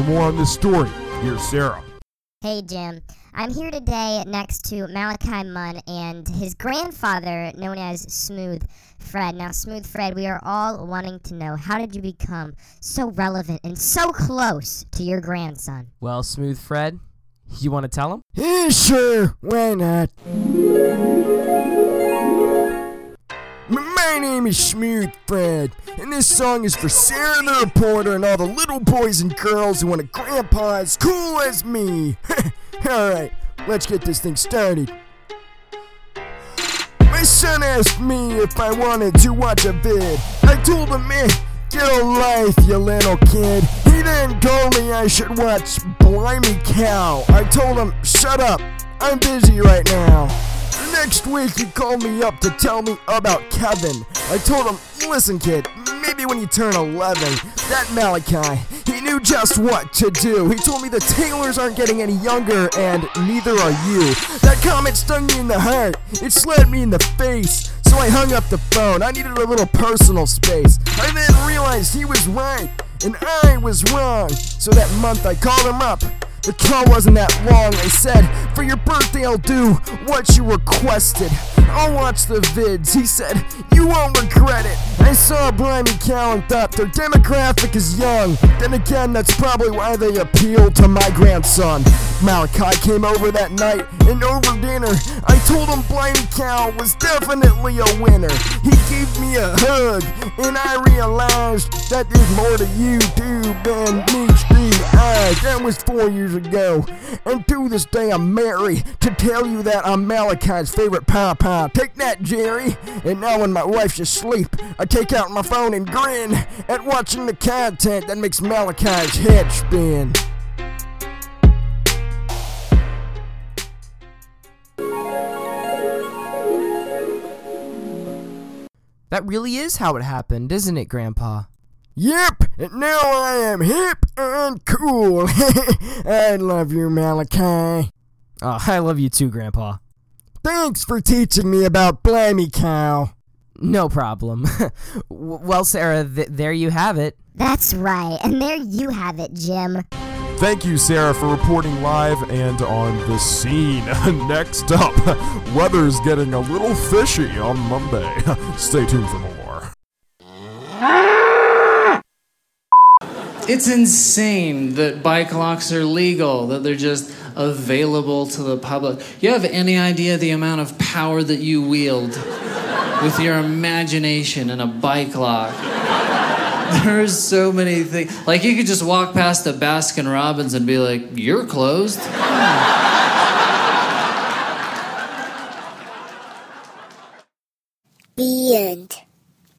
For more on this story, here's Sarah. Hey, Jim. I'm here today next to Malachi Munn and his grandfather, known as Smooth Fred. Now, Smooth Fred, we are all wanting to know how did you become so relevant and so close to your grandson? Well, Smooth Fred, you want to tell him? Yeah, sure. Why not? My name is Smooth Fred, and this song is for Sarah the reporter and all the little boys and girls who want a grandpa as cool as me. Alright, let's get this thing started. My son asked me if I wanted to watch a vid. I told him, man, get a life, you little kid. He then told me I should watch Blimey Cow. I told him, shut up, I'm busy right now. Next week, he called me up to tell me about Kevin. I told him, listen, kid, maybe when you turn 11, that Malachi, he knew just what to do. He told me the Taylors aren't getting any younger, and neither are you. That comment stung me in the heart. It slapped me in the face. So I hung up the phone. I needed a little personal space. I then realized he was right, and I was wrong. So that month I called him up. The call wasn't that long. I said, For your birthday, I'll do what you requested. I'll watch the vids. He said, You won't regret it. I saw Blimey Cow and thought their demographic is young. Then again, that's probably why they appeal to my grandson. Malachi came over that night, and over dinner, told him Blimey Cow was definitely a winner. He gave me a hug, and I realized that there's more to YouTube than meets the eye. That was four years ago, and to this day I'm married to tell you that I'm Malachi's favorite papa. Take that, Jerry. And now when my wife's asleep, I take out my phone and grin at watching the content that makes Malachi's head spin. That really is how it happened, isn't it, Grandpa? Yep, and now I am hip and cool. I love you, Malachi. Oh, I love you too, Grandpa. Thanks for teaching me about Blimey Cow. No problem. Well, Sarah, th- there you have it. That's right, and there you have it, Jim. Thank you, Sarah, for reporting live and on the scene. Next up, weather's getting a little fishy on Monday. Stay tuned for more. It's insane that bike locks are legal, that they're just available to the public. You have any idea the amount of power that you wield with your imagination in a bike lock? There's so many things. Like, you could just walk past a Baskin Robbins and be like, You're closed. The end.